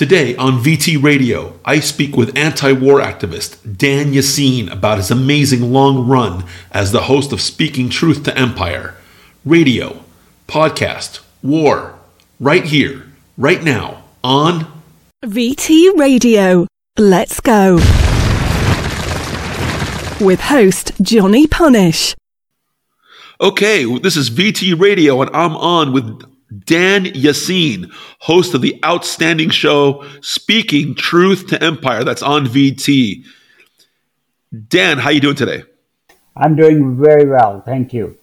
Today on VT Radio, I speak with anti war activist Dan Yaseen about his amazing long run as the host of Speaking Truth to Empire. Radio, podcast, war, right here, right now, on VT Radio. Let's go. With host Johnny Punish. Okay, this is VT Radio, and I'm on with Dan Yaseen, host of the outstanding show Speaking Truth to Empire that's on VT. Dan, how you doing today? I'm doing very well, thank you.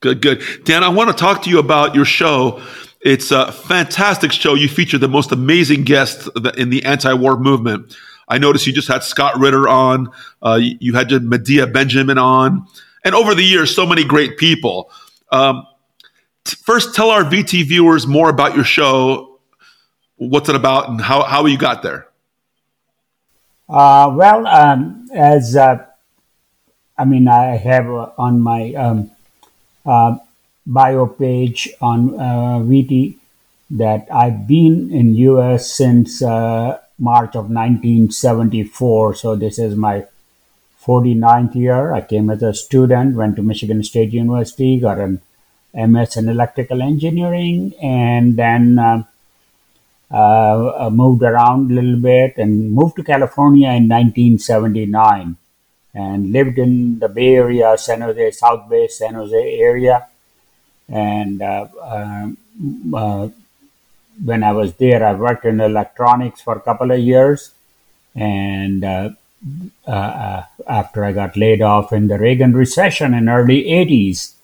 Good, good. Dan, I want to talk to you about your show. It's a fantastic show. You feature the most amazing guests in the anti-war movement. I noticed you just had Scott Ritter on. Uh, you had Medea Benjamin on, and over the years, so many great people. Um, first tell our VT viewers more about your show, what's it about, and how, how you got there. Uh, well, um, as uh, I mean, I have uh, on my um, uh, bio page on uh, VT that I've been in US since uh, March of 1974. So this is my 49th year. I came as a student, went to Michigan State University, got an MS in electrical engineering, and then uh, uh, moved around a little bit and moved to California in 1979 and lived in the Bay Area, San Jose, South Bay, San Jose area. And uh, uh, uh when I was there, I worked in electronics for a couple of years. And uh, after I got laid off in the Reagan recession in early 80s,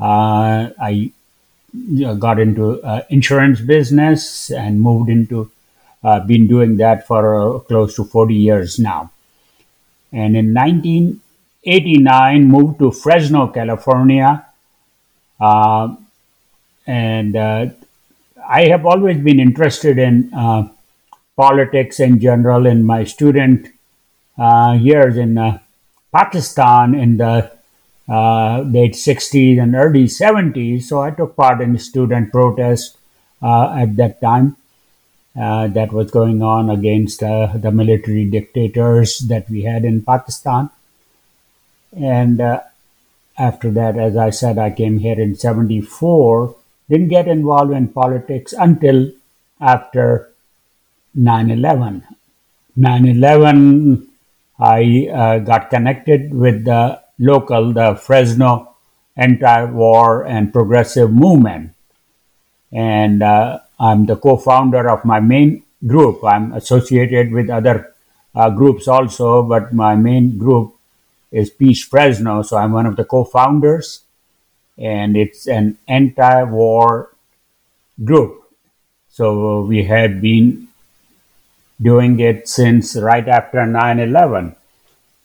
uh, I got into uh, insurance business and moved into uh, been doing that for close to 40 years now. And in 1989, moved to Fresno, California. Uh, and uh, I have always been interested in uh, politics in general. In my student years in Pakistan, in the uh, late 60s and early 70s. So I took part in student protest uh, at that time uh, that was going on against uh, the military dictators that we had in Pakistan. And uh, after that, as I said, I came here in 74, didn't get involved in politics until after 9 11. 9 11, I uh, got connected with the local, the Fresno anti-war and progressive movement. And uh, I'm the co-founder of my main group. I'm associated with other uh, groups also, but my main group is Peace Fresno. So I'm one of the co-founders, and it's an anti-war group. So we have been doing it since right after 9 11.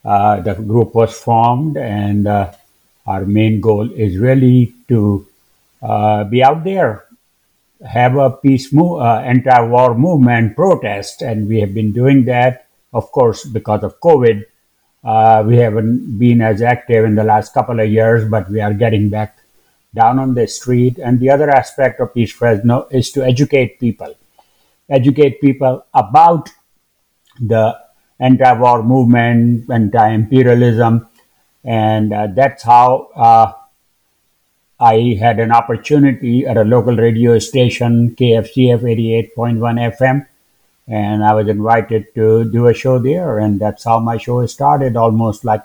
Uh, the group was formed, and uh, our main goal is really to uh, be out there, have a peace move, anti-war movement protest, and we have been doing that. Of course, because of COVID, we haven't been as active in the last couple of years, but we are getting back down on the street. And the other aspect of Peace Fresno is to educate people, educate people about the anti-war movement, anti-imperialism, and uh, that's how uh, I had an opportunity at a local radio station, KFCF 88.1 FM, and I was invited to do a show there, and that's how my show started. Almost like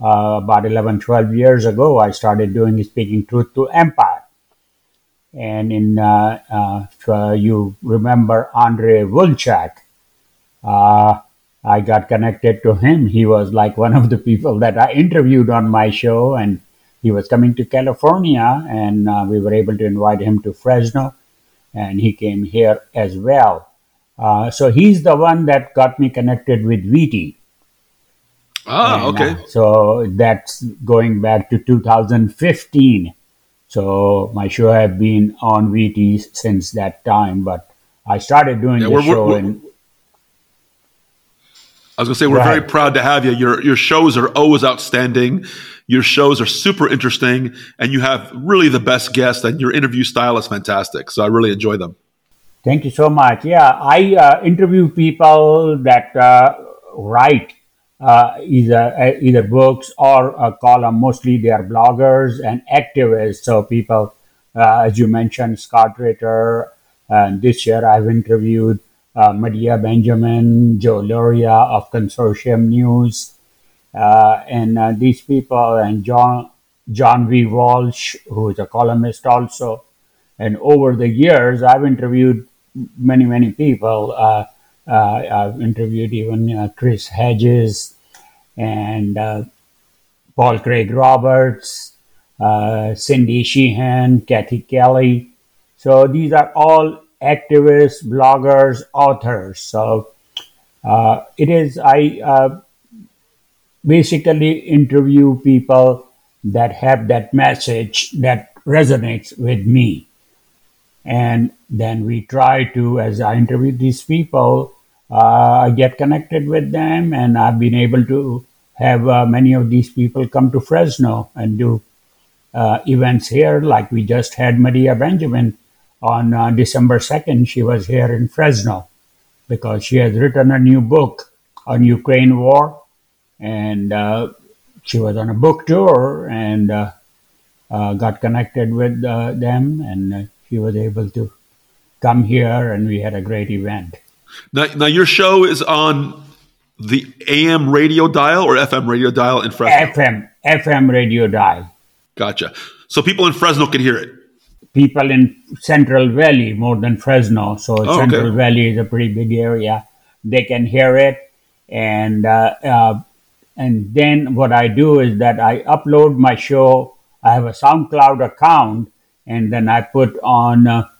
uh, about 11, 12 years ago, I started doing Speaking Truth to Empire. And in, uh, uh, uh, you remember Andre uh, I got connected to him. He was like one of the people that I interviewed on my show, and he was coming to California, and uh, we were able to invite him to Fresno, and he came here as well. Uh, so he's the one that got me connected with VT. Ah, and, okay. Uh, so that's going back to 2015. So my show have been on VT since that time, but I started doing yeah, the show we're, in I was going to say we're right. very proud to have you. Your your shows are always outstanding. Your shows are super interesting, and you have really the best guests. And your interview style is fantastic. So I really enjoy them. Thank you so much. Yeah, I uh, interview people that uh, write uh, either uh, either books or a column. Mostly they are bloggers and activists. So people, uh, as you mentioned, Scott Ritter. And this year I've interviewed uh, Medea Benjamin, Joe Lauria of Consortium News, uh, and uh, these people, and John John V. Walsh, who is a columnist also. And over the years, I've interviewed many, many people. Uh, uh, I've interviewed even uh, Chris Hedges and uh, Paul Craig Roberts, Cindy Sheehan, Kathy Kelly. So these are all activists, bloggers, authors. So uh, it is, I uh, basically interview people that have that message that resonates with me. And then we try to, as I interview these people, uh, I get connected with them, and I've been able to have uh, many of these people come to Fresno and do uh, events here. Like we just had Medea Benjamin on uh, December 2nd. She was here in Fresno because she has written a new book on Ukraine war, and uh, she was on a book tour and uh, uh, got connected with uh, them, and uh, she was able to come here, and we had a great event. Now, now your show is on the AM radio dial or FM radio dial in Fresno. FM FM radio dial. Gotcha. So people in Fresno can hear it. People in Central Valley more than Fresno, so Oh, Central okay. Valley is a pretty big area. They can hear it, and uh, uh, and then what I do is that I upload my show. I have a SoundCloud account, and then I put on a,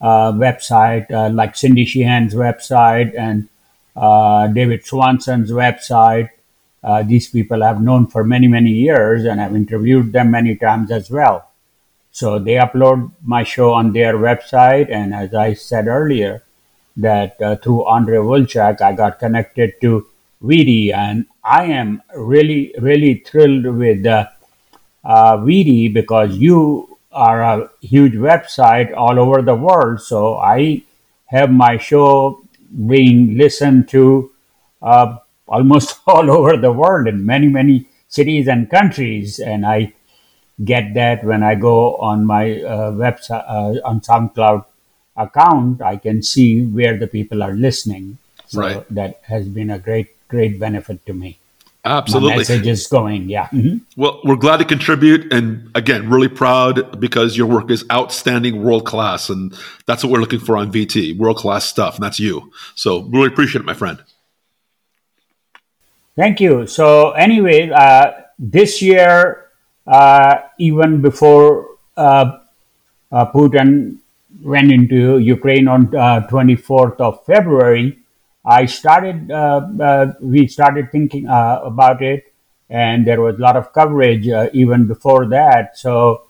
uh, website uh, like Cindy Sheehan's website and uh, David Swanson's website. Uh, these people I've known for many many years, and I've interviewed them many times as well. So they upload my show on their website, and as I said earlier, that uh, through Andre Vltchek, I got connected to VT, and I am really, really thrilled with uh, uh, VT because you are a huge website all over the world. So I have my show being listened to uh, almost all over the world in many, many cities and countries, and I get that when I go on my uh, website uh, on SoundCloud account, I can see where the people are listening. So Right. that has been a great, great benefit to me. My Absolutely. message is going, yeah. Mhm. Well, we're glad to contribute, and again, really proud because your work is outstanding, world class, and that's what we're looking for on VT, world class stuff, and that's you. So, really appreciate it, my friend. Thank you. So anyway, uh, this year, uh, even before uh, uh, Putin went into Ukraine on uh, 24th of February, I started. Uh, uh, we started thinking uh, about it, and there was a lot of coverage uh, even before that. So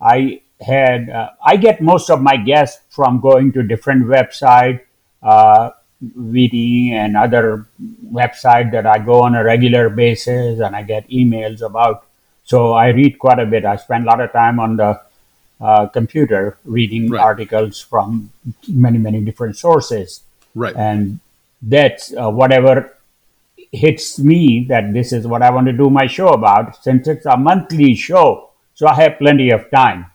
I had. Uh, I get most of my guests from going to different website. Uh, VT and other website that I go on a regular basis and I get emails about. So I read quite a bit. I spend a lot of time on the uh, computer reading Right. articles from many, many different sources. Right. And that's uh, whatever hits me that this is what I want to do my show about since it's a monthly show. So I have plenty of time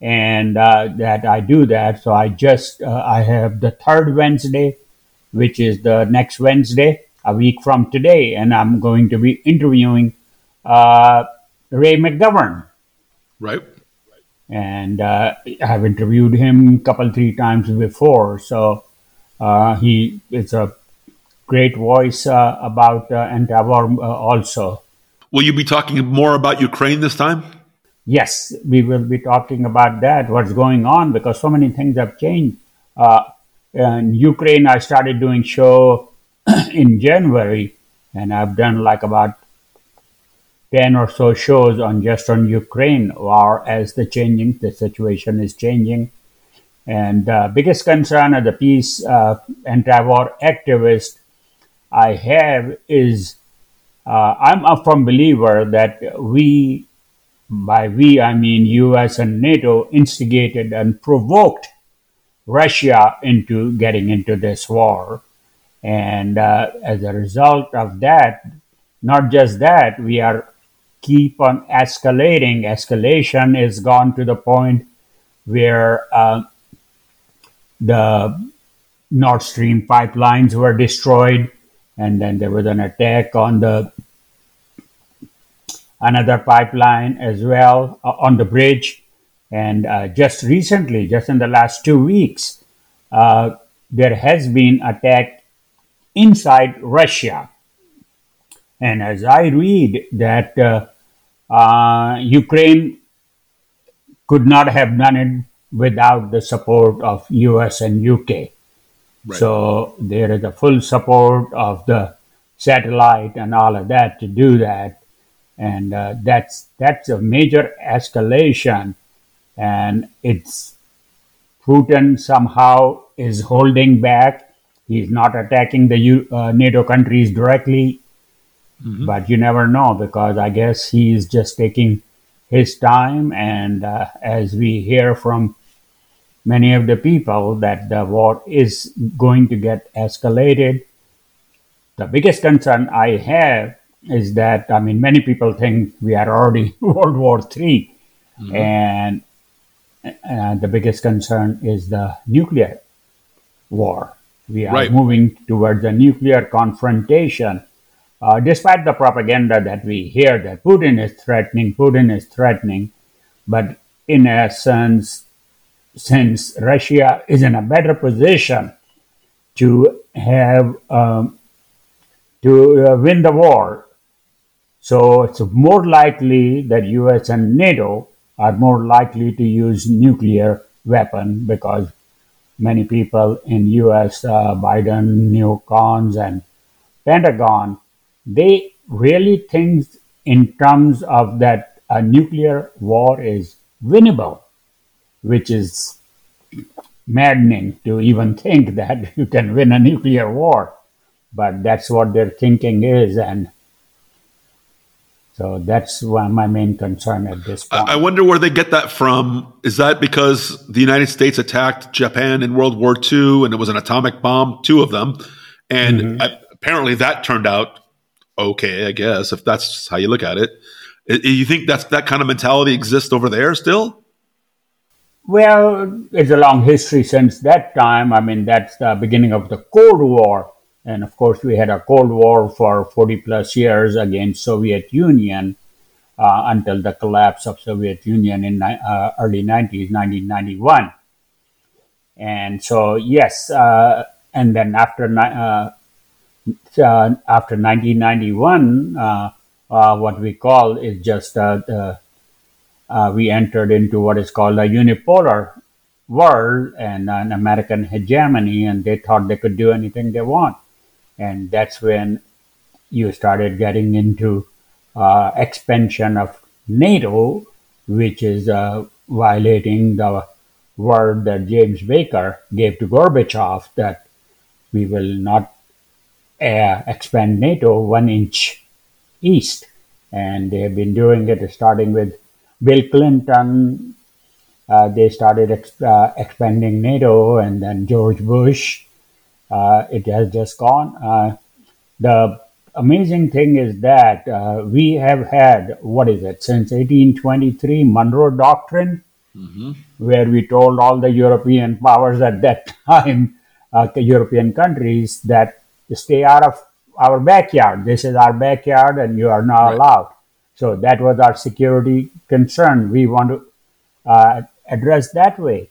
and uh, that I do that. So I just uh, I have the third Wednesday, which is the next Wednesday, a week from today, and I'm going to be interviewing uh, Ray McGovern, Right. and uh, I've interviewed him a couple three times before. So uh, he is a great voice uh, about uh, anti-war uh, also. Will you be talking more about Ukraine this time? Yes, we will be talking about that, what's going on, because so many things have changed. Uh, in Ukraine, I started doing show in January, and I've done like about 10 or so shows on just on Ukraine, or as the changing, the situation is changing. And uh, biggest concern of the peace uh, anti-war activist I have is uh, I'm a firm believer that we by we, I mean US and NATO, instigated and provoked Russia into getting into this war. And uh, as a result of that, not just that, we are keep on escalating. Escalation is gone to the point where uh, the Nord Stream pipelines were destroyed, and then there was an attack on the another pipeline as well uh, on the bridge. And uh, just recently, just in the last two weeks, uh, there has been attack inside Russia. And as I read that uh, uh, Ukraine could not have done it without the support of US and UK. Right. So there is a full support of the satellite and all of that to do that, and uh, that's that's a major escalation, and it's Putin somehow is holding back. He's not attacking the U- uh, NATO countries directly, but you never know because I guess he is just taking his time. And uh, as we hear from many of the people that the war is going to get escalated, the biggest concern I have is that I mean many people think we are already World War 3 and uh, the biggest concern is the nuclear war. We are Right. moving towards a nuclear confrontation. Uh, despite the propaganda that we hear that Putin is threatening, Putin is threatening, but in essence, since Russia is in a better position to have um, to uh, win the war, so it's more likely that US and NATO are more likely to use nuclear weapon because many people in US, uh, Biden, neocons, and Pentagon, they really think in terms of that a nuclear war is winnable, which is maddening to even think that you can win a nuclear war. But that's what their thinking is, and so that's one of my main concern at this point. I wonder where they get that from. Is that because the United States attacked Japan in World War II and it was an atomic bomb, two of them? And I, apparently that turned out okay, I guess, if that's how you look at it. You think that's that kind of mentality exists over there still? Well, it's a long history since that time. I mean, that's the beginning of the Cold War. And of course, we had a Cold War for 40 plus years against Soviet Union uh, until the collapse of Soviet Union in uh, early 90s, 1991. And so, yes, uh, and then after uh, after 1991, uh, uh, what we call is just uh, uh, we entered into what is called a unipolar world and an American hegemony, and they thought they could do anything they want. And that's when you started getting into uh, expansion of NATO, which is uh, violating the word that James Baker gave to Gorbachev that we will not uh, expand NATO one inch east. And they have been doing it starting with Bill Clinton. Uh, they started ex- uh, expanding NATO, and then George Bush. Uh, it has just gone. Uh, the amazing thing is that uh, we have had, what is it, since 1823, Monroe Doctrine, where we told all the European powers at that time, uh, the European countries, that stay out of our backyard. This is our backyard, and you are not Right. allowed. So that was our security concern. We want to uh, address that way.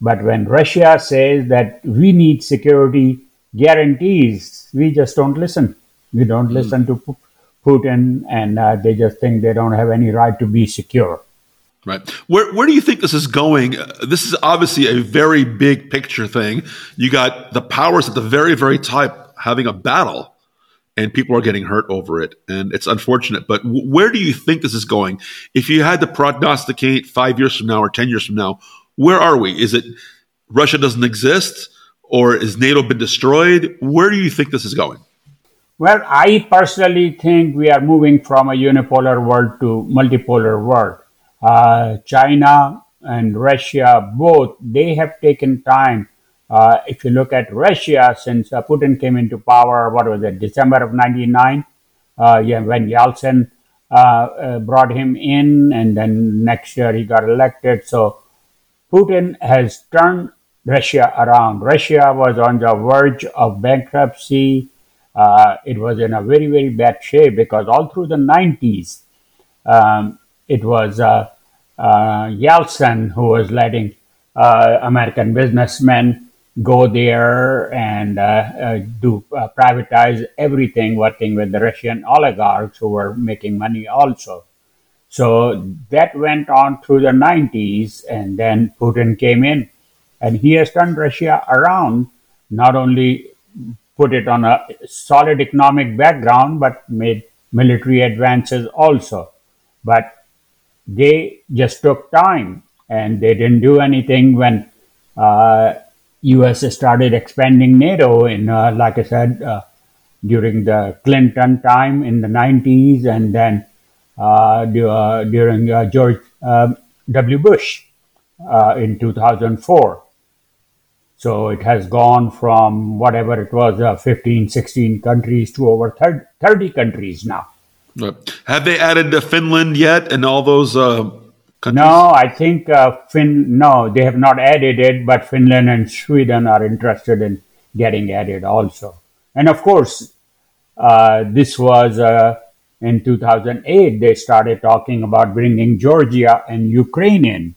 But when Russia says that we need security guarantees, we just don't listen. We don't listen to Putin, and uh, they just think they don't have any right to be secure. Right. Where where do you think this is going? Uh, This is obviously a very big picture thing. You got the powers at the very very top having a battle, and people are getting hurt over it, and it's unfortunate. But w- where do you think this is going? If you had to prognosticate five years from now or ten years from now, where are we? Is it Russia doesn't exist, or is NATO been destroyed? Where do you think this is going? Well, I personally think we are moving from a unipolar world to multipolar world. Uh, China and Russia, both, they have taken time. Uh, if you look at Russia, since uh, Putin came into power, what was it, December of 99, uh, yeah, when Yeltsin uh, uh, brought him in, and then next year he got elected. So Putin has turned Russia around. Russia was on the verge of bankruptcy. Uh, it was in a very, very bad shape because all through the 90s, um, it was Yeltsin who was letting American businessmen go there and uh, uh, do uh, privatize everything, working with the Russian oligarchs who were making money also. So that went on through the 90s, and then Putin came in, and he has turned Russia around, not only put it on a solid economic background, but made military advances also. But they just took time, and they didn't do anything when uh, U.S. started expanding NATO. In uh, like I said, uh, during the Clinton time in the 90s, and then uh, uh, during uh, George um W. Bush in 2004. So it has gone from whatever it was, uh, 15, 16 countries to over 30, 30 countries now. Have they added Finland yet and all those countries? No, I think uh, Fin. No, they have not added it, but Finland and Sweden are interested in getting added also. And of course, uh, this was uh, in 2008. They started talking about bringing Georgia and Ukraine in.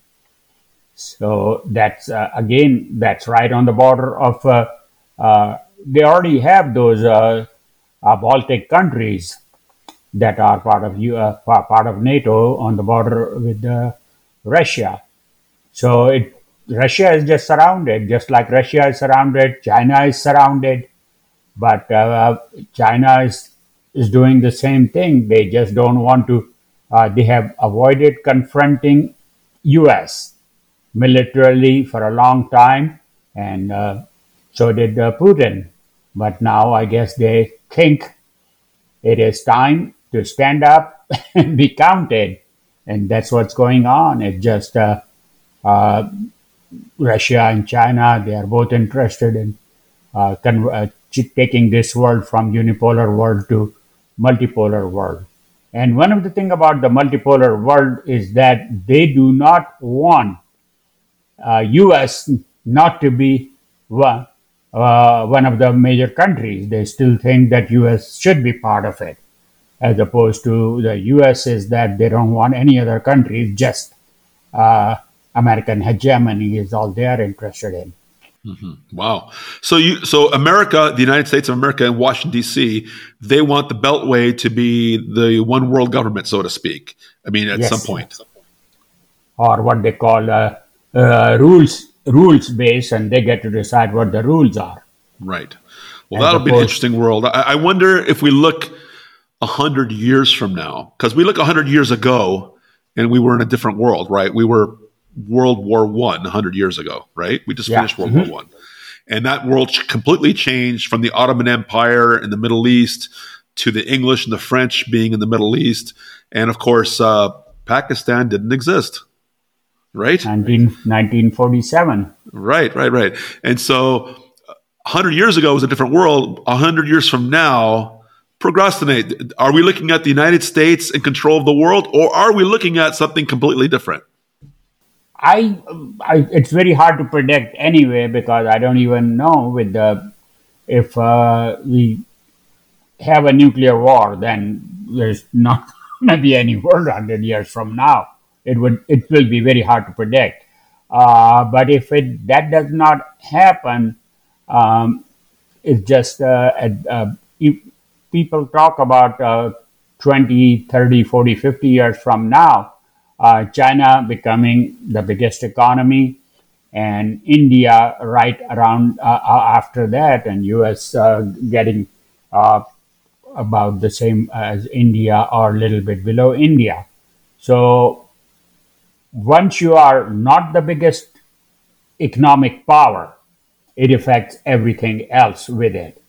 So that's uh, again that's right on the border of. Uh, uh, they already have those Baltic countries that are part of uh, part of NATO on the border with uh, Russia. So it Russia is just surrounded, just like Russia is surrounded. China is surrounded, but uh, China is is doing the same thing. They just don't want to. Uh, they have avoided confronting U.S. militarily for a long time, and uh, so did uh, Putin. But now I guess they think it is time to stand up and be counted, and that's what's going on. It's just uh, uh, Russia and China they are both interested in uh, con- uh, taking this world from unipolar world to multipolar world. And one of the thing about the multipolar world is that they do not want uh, U.S. not to be one, uh, one of the major countries. They still think that U.S. should be part of it, as opposed to the U.S. is that they don't want any other countries. Just uh, American hegemony is all they are interested in. Wow. So you so America, the United States of America and Washington D.C., they want the Beltway to be the one world government, so to speak. I mean, at Yes. some point. or what they call uh, uh, rules rules based, and they get to decide what the rules are. Right. Well, As that'll be an interesting world. I, I wonder if we look a hundred years from now, because we look a hundred years ago, and we were in a different world, right? We were World War One a hundred years ago, right? We just Yeah. finished World War One, and that world completely changed from the Ottoman Empire in the Middle East to the English and the French being in the Middle East, and of course, uh, Pakistan didn't exist, right? 19, 1947. Right, right, right. And so, a hundred years ago was a different world. A hundred years from now, procrastinate. Are we looking at the United States in control of the world, or are we looking at something completely different? I, I, it's very hard to predict anyway because I don't even know with the if uh, we have a nuclear war, then there's not going to be any world hundred years from now. It would it will be very hard to predict. Uh, but if it that does not happen, um, it's just uh, a- if people talk about uh, 20, 30, 40, 50 years from now, uh, China becoming the biggest economy, and India right around uh, uh, after that, and US uh, getting uh, about the same as India or a little bit below India. So once you are not the biggest economic power, it affects everything else with it.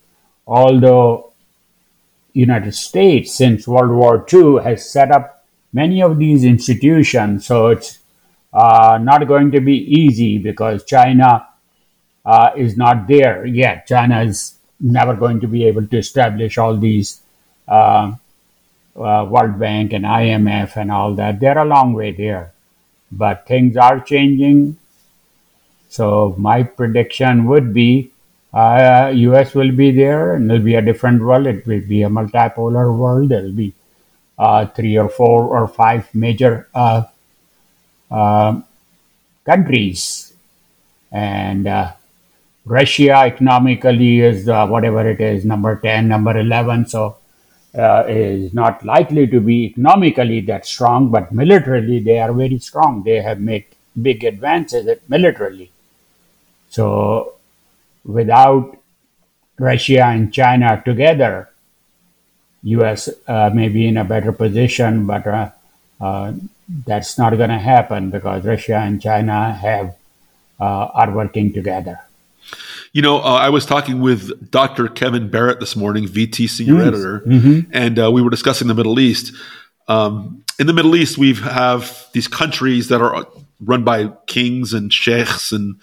Although United States since World War II has set up many of these institutions, so it's uh, not going to be easy because China uh, is not there yet. China is never going to be able to establish all these uh, uh, World Bank and IMF and all that. They're a long way there, but things are changing. So my prediction would be uh, US will be there and it'll be a different world. It will be a multipolar world. There'll be uh, three or four or five major uh, uh, countries. And uh, Russia economically is uh, whatever it is, number 10, number 11. So is not likely to be economically that strong, but militarily they are very strong. They have made big advances militarily. So without Russia and China together, U.S. Uh, may be in a better position, but uh, uh, that's not going to happen because Russia and China have uh, are working together. You know, uh, I was talking with Dr. Kevin Barrett this morning, VT senior mm-hmm. editor, mm-hmm. and uh, we were discussing the Middle East. Um, in the Middle East, we have these countries that are run by kings and sheikhs and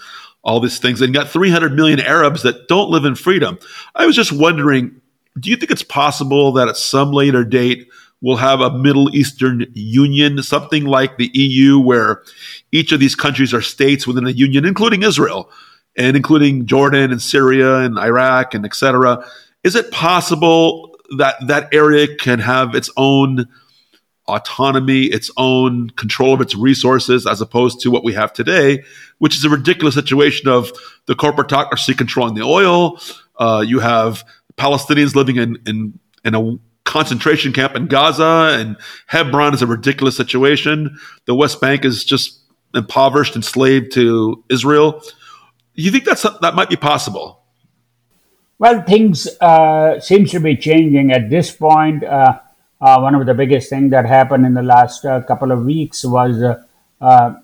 all these things, and got 300 million Arabs that don't live in freedom. I was just wondering, do you think it's possible that at some later date we'll have a Middle Eastern Union, something like the EU, where each of these countries are states within a union, including Israel? and including Jordan and Syria and Iraq and etc. Is it possible that that area can have its own autonomy, its own control of its resources, as opposed to what we have today, which is a ridiculous situation of the corporatocracy controlling the oil. Uh, you have Palestinians living in, in, in a concentration camp in Gaza, and Hebron is a ridiculous situation. The West Bank is just impoverished, enslaved to Israel you think that's that might be possible? Well, things uh, seems to be changing at this point. Uh, uh, one of the biggest things that happened in the last uh, couple of weeks was uh, uh,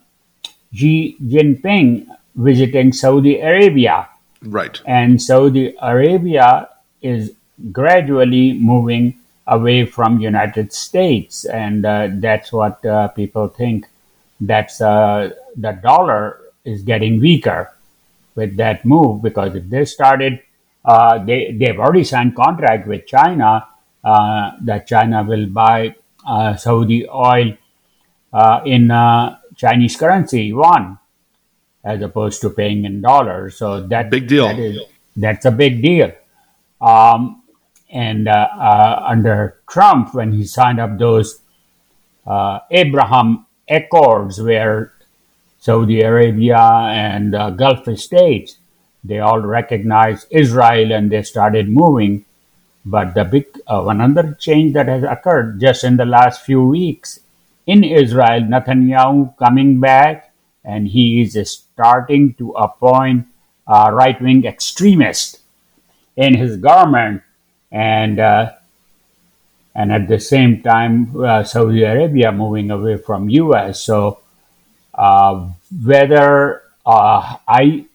Xi Jinping visiting Saudi Arabia. Right. And Saudi Arabia is gradually moving away from United States, and that's what people think. That's the dollar is getting weaker with that move because if they started, uh, they they've already signed contract with China uh, that China will buy uh, Saudi oil uh, in uh, Chinese currency yuan as opposed to paying in dollars. So that big deal. That is, that's a big deal. Um, and uh, under Trump, when he signed up those Abraham Accords, where Saudi Arabia and uh, Gulf states, they all recognized Israel and they started moving. But the big uh, another change that has occurred just in the last few weeks in Israel, Netanyahu coming back and he is starting to appoint uh, right wing extremists in his government and uh, and at the same time uh, Saudi Arabia moving away from US. So uh, whether uh, I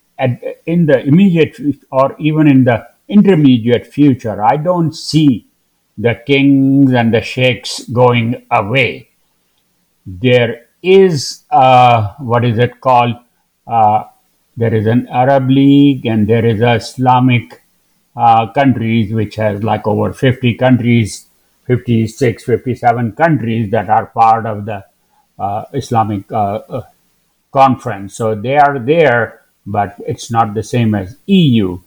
in the immediate or even in the intermediate future, I don't see the kings and the sheikhs going away. There is uh, what is it called? Uh, there is an Arab League and there is a Islamic uh, countries which has like over 50 countries, 56, 57 countries that are part of the uh, Islamic uh, uh, conference. So they are there, but it's not the same as EU.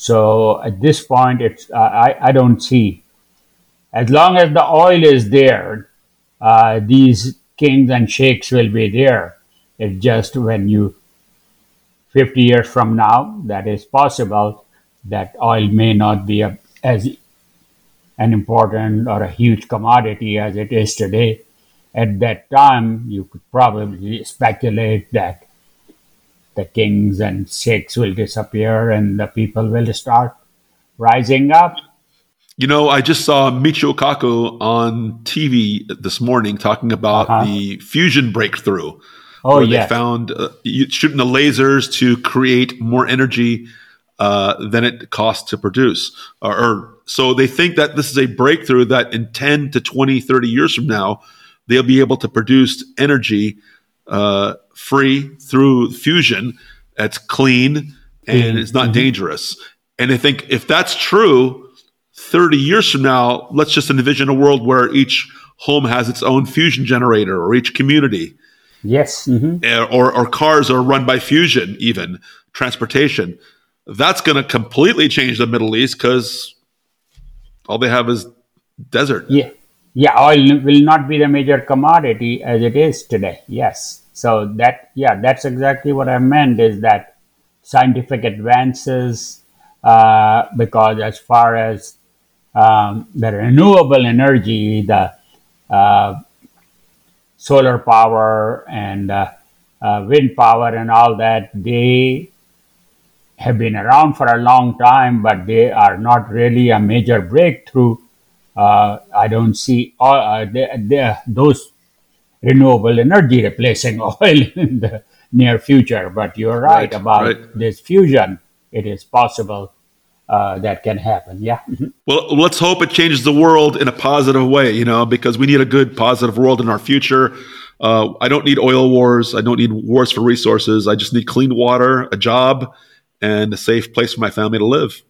So at this point, it's I, I don't see. As long as the oil is there, uh, these kings and sheikhs will be there. It's just when you, 50 years from now, that is possible, that oil may not be a, as an important or a huge commodity as it is today. At that time, you could probably speculate that the kings and sheikhs will disappear and the people will start rising up. You know, I just saw Michio Kaku on TV this morning talking about uh-huh. the fusion breakthrough. Oh, where yes. they found uh, shooting the lasers to create more energy uh, than it costs to produce. Or, or, so they think that this is a breakthrough that in 10 to 20, 30 years from now, they'll be able to produce energy uh, free through fusion. That's clean and it's not dangerous. And I think if that's true, 30 years from now, let's just envision a world where each home has its own fusion generator or each community. Yes. hmm eh, Or, or cars are run by fusion, even transportation. That's going to completely change the Middle East because all they have is desert. Yeah. Yeah. Oil will not be the major commodity as it is today. Yes. So that, yeah, that's exactly what I meant is that scientific advances, uh, because as far as um, the renewable energy, the uh, solar power and uh, uh, wind power and all that, they have been around for a long time, but they are not really a major breakthrough. Uh, I don't see all, uh, they, they, those renewable energy replacing oil in the near future. But you're right, Right, about right. this fusion. It is possible uh, that can happen. Yeah. Well, let's hope it changes the world in a positive way, you know, because we need a good, positive world in our future. Uh, I don't need oil wars. I don't need wars for resources. I just need clean water, a job, and a safe place for my family to live.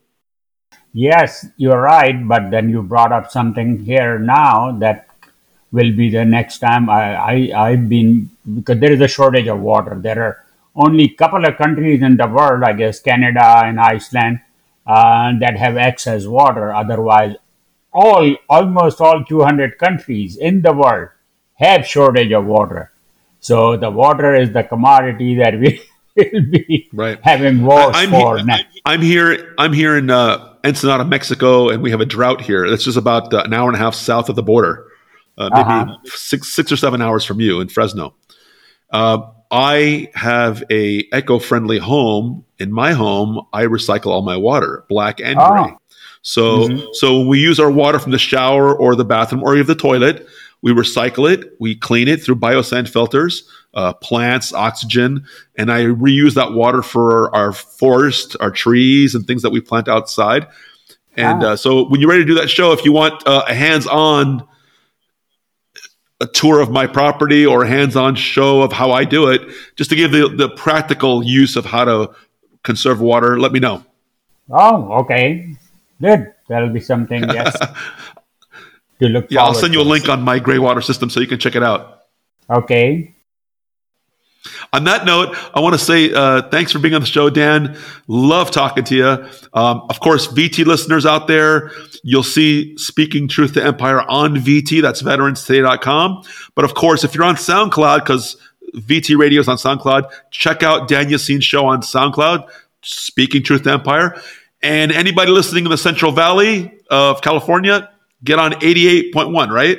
Yes, you're right, but then you brought up something here now that will be the next time I, I I've been because there is a shortage of water. There are only a couple of countries in the world, I guess Canada and Iceland, uh, that have excess water. Otherwise, all almost all 200 countries in the world have shortage of water. So the water is the commodity that we will be Right. having wars I'm, for he- next. I'm here. I'm here in uh, Ensenada, Mexico, and we have a drought here. That's just about uh, an hour and a half south of the border, uh, maybe Uh-huh. six six or seven hours from you in Fresno. Uh, I have a eco-friendly home. In my home, I recycle all my water, black and Oh. gray. So, so when we use our water from the shower or the bathroom or even the toilet, we recycle it, we clean it through biosand filters, uh, plants, oxygen, and I reuse that water for our forest, our trees, and things that we plant outside. And Ah. uh, so, when you're ready to do that show, if you want uh, a hands-on a tour of my property or a hands-on show of how I do it, just to give the, the practical use of how to conserve water, let me know. Oh, okay. Good. That'll be something, yes, to look Yeah, I'll send you a link on my gray water system so you can check it out. Okay. On that note, I want to say uh, thanks for being on the show, Dan. Love talking to you. Um, of course, VT listeners out there, you'll see Speaking Truth to Empire on VT. That's veteranstoday.com. But of course, if you're on SoundCloud, because VT Radio is on SoundCloud, check out Dan Yaseen's show on SoundCloud, Speaking Truth to Empire. And anybody listening in the Central Valley of California, get on 88.1, right?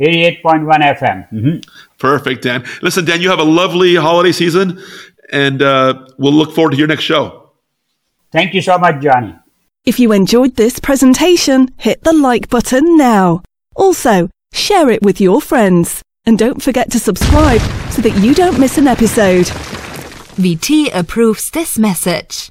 88.1 FM. Mhm. Perfect, Dan. Listen, Dan, you have a lovely holiday season, and uh, we'll look forward to your next show. Thank you so much, Johnny. If you enjoyed this presentation, hit the like button now. Also, share it with your friends. And don't forget to subscribe so that you don't miss an episode. VT approves this message.